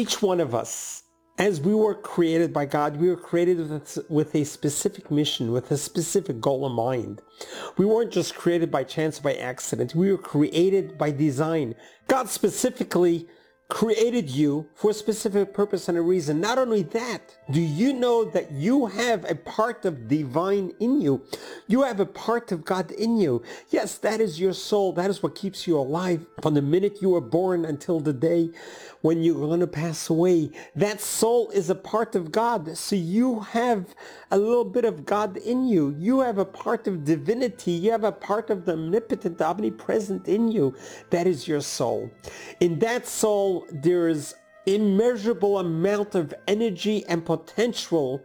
Each one of us, as we were created by God, we were created with, a specific mission, with a specific goal in mind. We weren't just created by chance or by accident. We were created by design. God specifically created you for a specific purpose and a reason. Not only that, do you know that you have a part of divine in you? You have a part of God in you. Yes, that is your soul. That is what keeps you alive from the minute you were born until the day when you're going to pass away. That soul is a part of God. So you have a little bit of God in you. You have a part of divinity. You have a part of the omnipotent, omnipresent in you. That is your soul. In that soul, there is immeasurable amount of energy and potential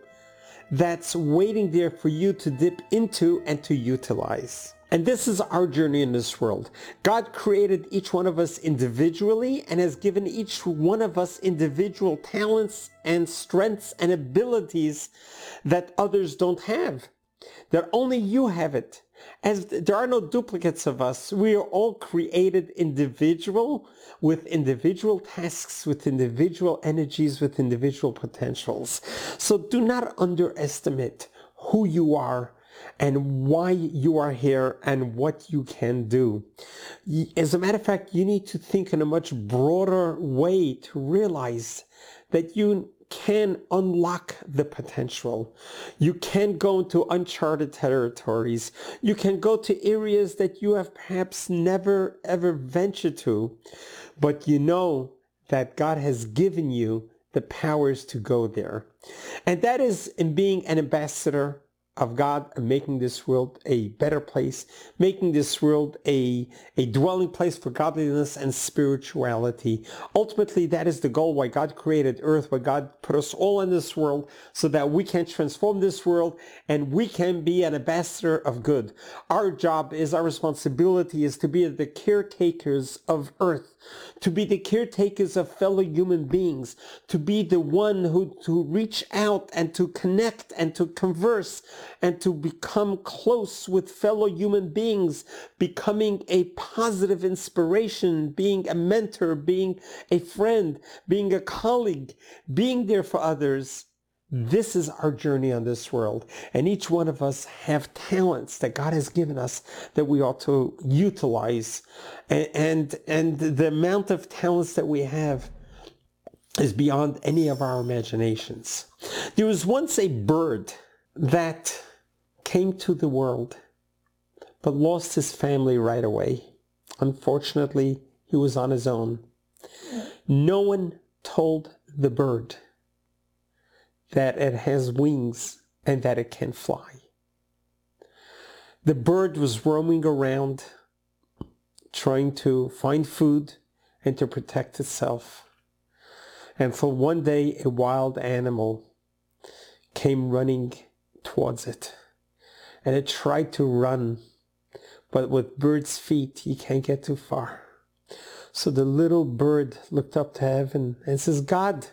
that's waiting there for you to dip into and to utilize. And this is our journey in this world. God created each one of us individually and has given each one of us individual talents and strengths and abilities that others don't have. That only you have it. As there are no duplicates of us, we are all created individual with individual tasks, with individual energies, with individual potentials. So do not underestimate who you are and why you are here and what you can do. As a matter of fact, you need to think in a much broader way to realize that you can unlock the potential. You can go into uncharted territories. You can go to areas that you have perhaps never ever ventured to, but you know that God has given you the powers to go there. And that is in being an ambassador of God and making this world a better place, making this world a, a dwelling place for godliness and spirituality. Ultimately, that is the goal why God created earth, why God put us all in this world so that we can transform this world and we can be an ambassador of good. Our job is, our responsibility is to be the caretakers of earth to be the caretakers of fellow human beings, to be the one who to reach out and to connect and to converse and to become close with fellow human beings, becoming a positive inspiration, being a mentor, being a friend, being a colleague, being there for others this is our journey on this world. And each one of us have talents that God has given us that we ought to utilize. And, and, and the amount of talents that we have is beyond any of our imaginations. There was once a bird that came to the world, but lost his family right away. Unfortunately, he was on his own. No one told the bird that it has wings and that it can fly. The bird was roaming around trying to find food and to protect itself. And so one day a wild animal came running towards it. And it tried to run, but with bird's feet you can't get too far. So the little bird looked up to heaven and says, God,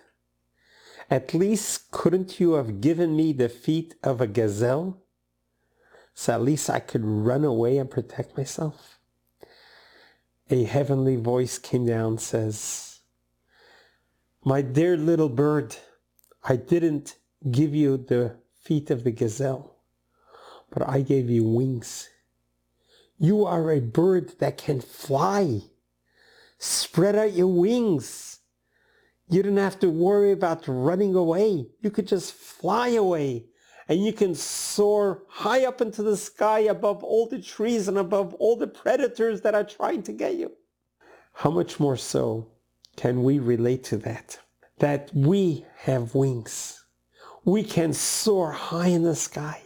at least couldn't you have given me the feet of a gazelle? So at least I could run away and protect myself. A heavenly voice came down says, My dear little bird, I didn't give you the feet of the gazelle, but I gave you wings. You are a bird that can fly. Spread out your wings you didn't have to worry about running away. You could just fly away and you can soar high up into the sky above all the trees and above all the predators that are trying to get you. How much more so can we relate to that? That we have wings. We can soar high in the sky.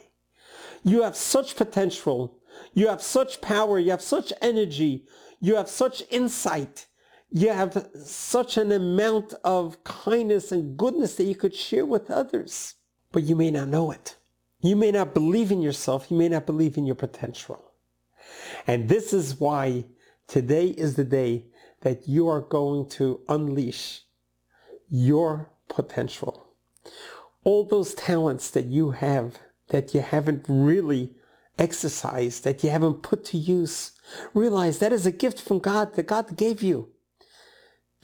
You have such potential. You have such power. You have such energy. You have such insight you have such an amount of kindness and goodness that you could share with others, but you may not know it. You may not believe in yourself. You may not believe in your potential. And this is why today is the day that you are going to unleash your potential. All those talents that you have that you haven't really exercised, that you haven't put to use, realize that is a gift from God that God gave you.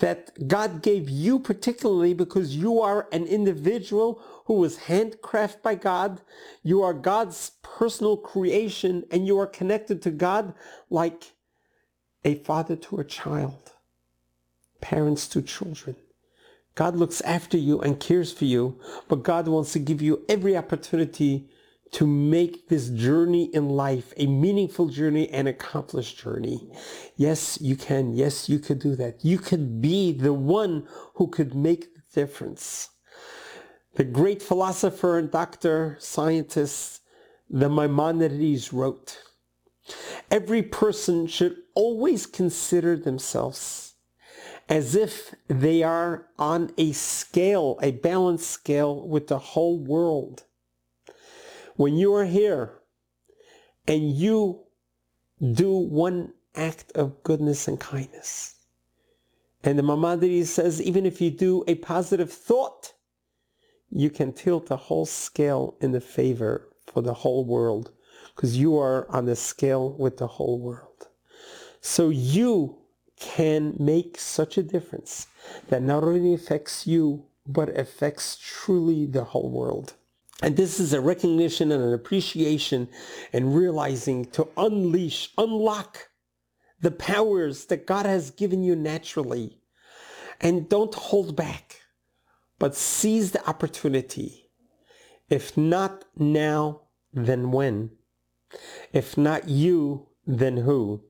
that God gave you particularly because you are an individual who was handcrafted by God. You are God's personal creation and you are connected to God like a father to a child, parents to children. God looks after you and cares for you, but God wants to give you every opportunity to make this journey in life a meaningful journey and accomplished journey. Yes, you can. Yes, you could do that. You could be the one who could make the difference. The great philosopher and doctor, scientist, the Maimonides wrote, every person should always consider themselves as if they are on a scale, a balanced scale with the whole world when you are here and you do one act of goodness and kindness, and the Maimonides says even if you do a positive thought, you can tilt the whole scale in the favor for the whole world because you are on the scale with the whole world. So you can make such a difference that not only affects you, but affects truly the whole world. And this is a recognition and an appreciation and realizing to unleash, unlock the powers that God has given you naturally. And don't hold back, but seize the opportunity. If not now, then when? If not you, then who?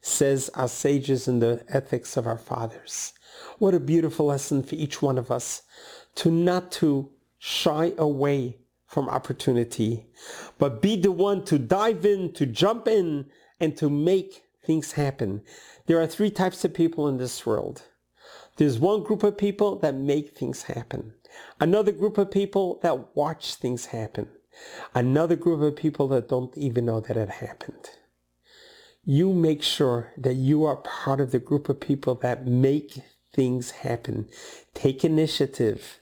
Says our sages in the ethics of our fathers. What a beautiful lesson for each one of us to not to shy away from opportunity, but be the one to dive in, to jump in, and to make things happen. There are three types of people in this world. There's one group of people that make things happen. Another group of people that watch things happen. Another group of people that don't even know that it happened. You make sure that you are part of the group of people that make things happen. Take initiative.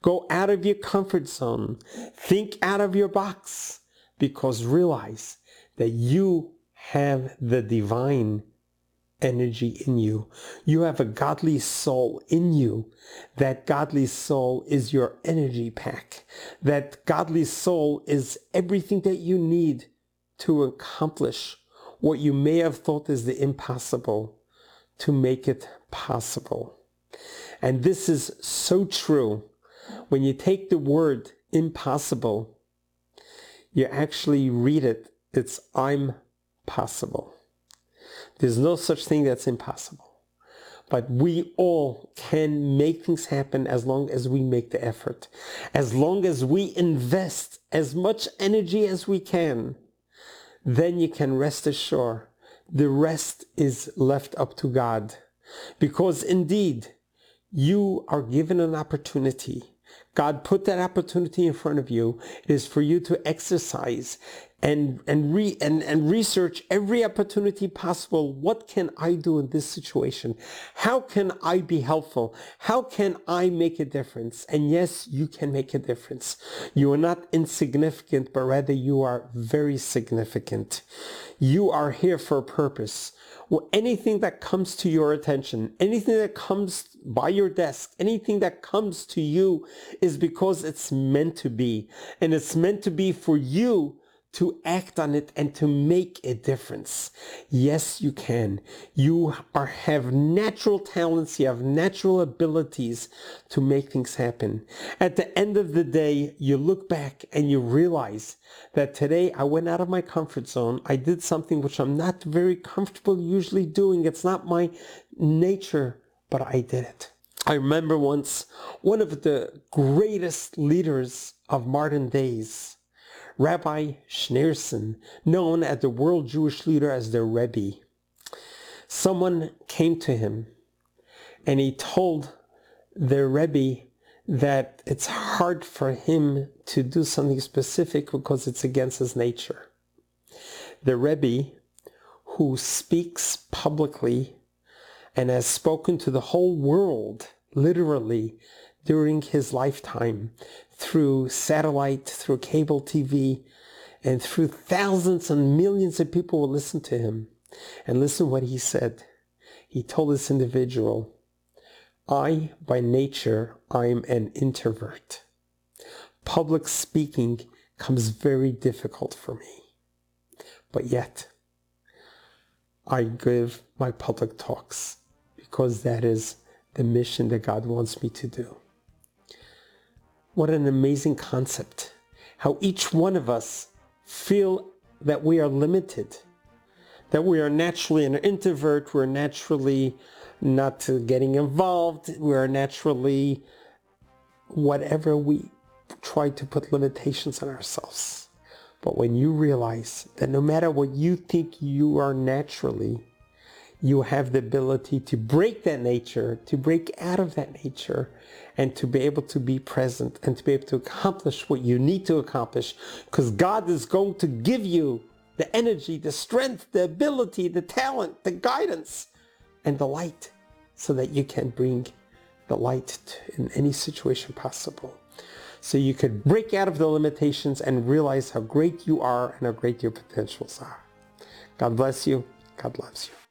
Go out of your comfort zone. Think out of your box because realize that you have the divine energy in you. You have a godly soul in you. That godly soul is your energy pack. That godly soul is everything that you need to accomplish what you may have thought is the impossible to make it possible. And this is so true when you take the word impossible, you actually read it, it's I'm possible. There's no such thing that's impossible. But we all can make things happen as long as we make the effort. As long as we invest as much energy as we can, then you can rest assured the rest is left up to God. Because indeed, you are given an opportunity God put that opportunity in front of you. It is for you to exercise and and re and, and research every opportunity possible. What can I do in this situation? How can I be helpful? How can I make a difference? And yes, you can make a difference. You are not insignificant, but rather you are very significant. You are here for a purpose well, anything that comes to your attention, anything that comes by your desk, anything that comes to you is because it's meant to be. And it's meant to be for you to act on it and to make a difference. Yes, you can. You are, have natural talents, you have natural abilities to make things happen. At the end of the day, you look back and you realize that today I went out of my comfort zone. I did something which I'm not very comfortable usually doing. It's not my nature, but I did it. I remember once one of the greatest leaders of modern days Rabbi Schneerson, known as the world Jewish leader as the Rebbe. Someone came to him and he told the Rebbe that it's hard for him to do something specific because it's against his nature. The Rebbe, who speaks publicly and has spoken to the whole world, literally, during his lifetime, through satellite, through cable TV, and through thousands and millions of people will listen to him. And listen what he said. He told this individual, I, by nature, I'm an introvert. Public speaking comes very difficult for me. But yet, I give my public talks because that is the mission that God wants me to do. What an amazing concept. How each one of us feel that we are limited, that we are naturally an introvert, we're naturally not getting involved, we're naturally whatever we try to put limitations on ourselves. But when you realize that no matter what you think you are naturally, you have the ability to break that nature, to break out of that nature, and to be able to be present and to be able to accomplish what you need to accomplish because God is going to give you the energy, the strength, the ability, the talent, the guidance, and the light so that you can bring the light in any situation possible. So you could break out of the limitations and realize how great you are and how great your potentials are. God bless you. God loves you.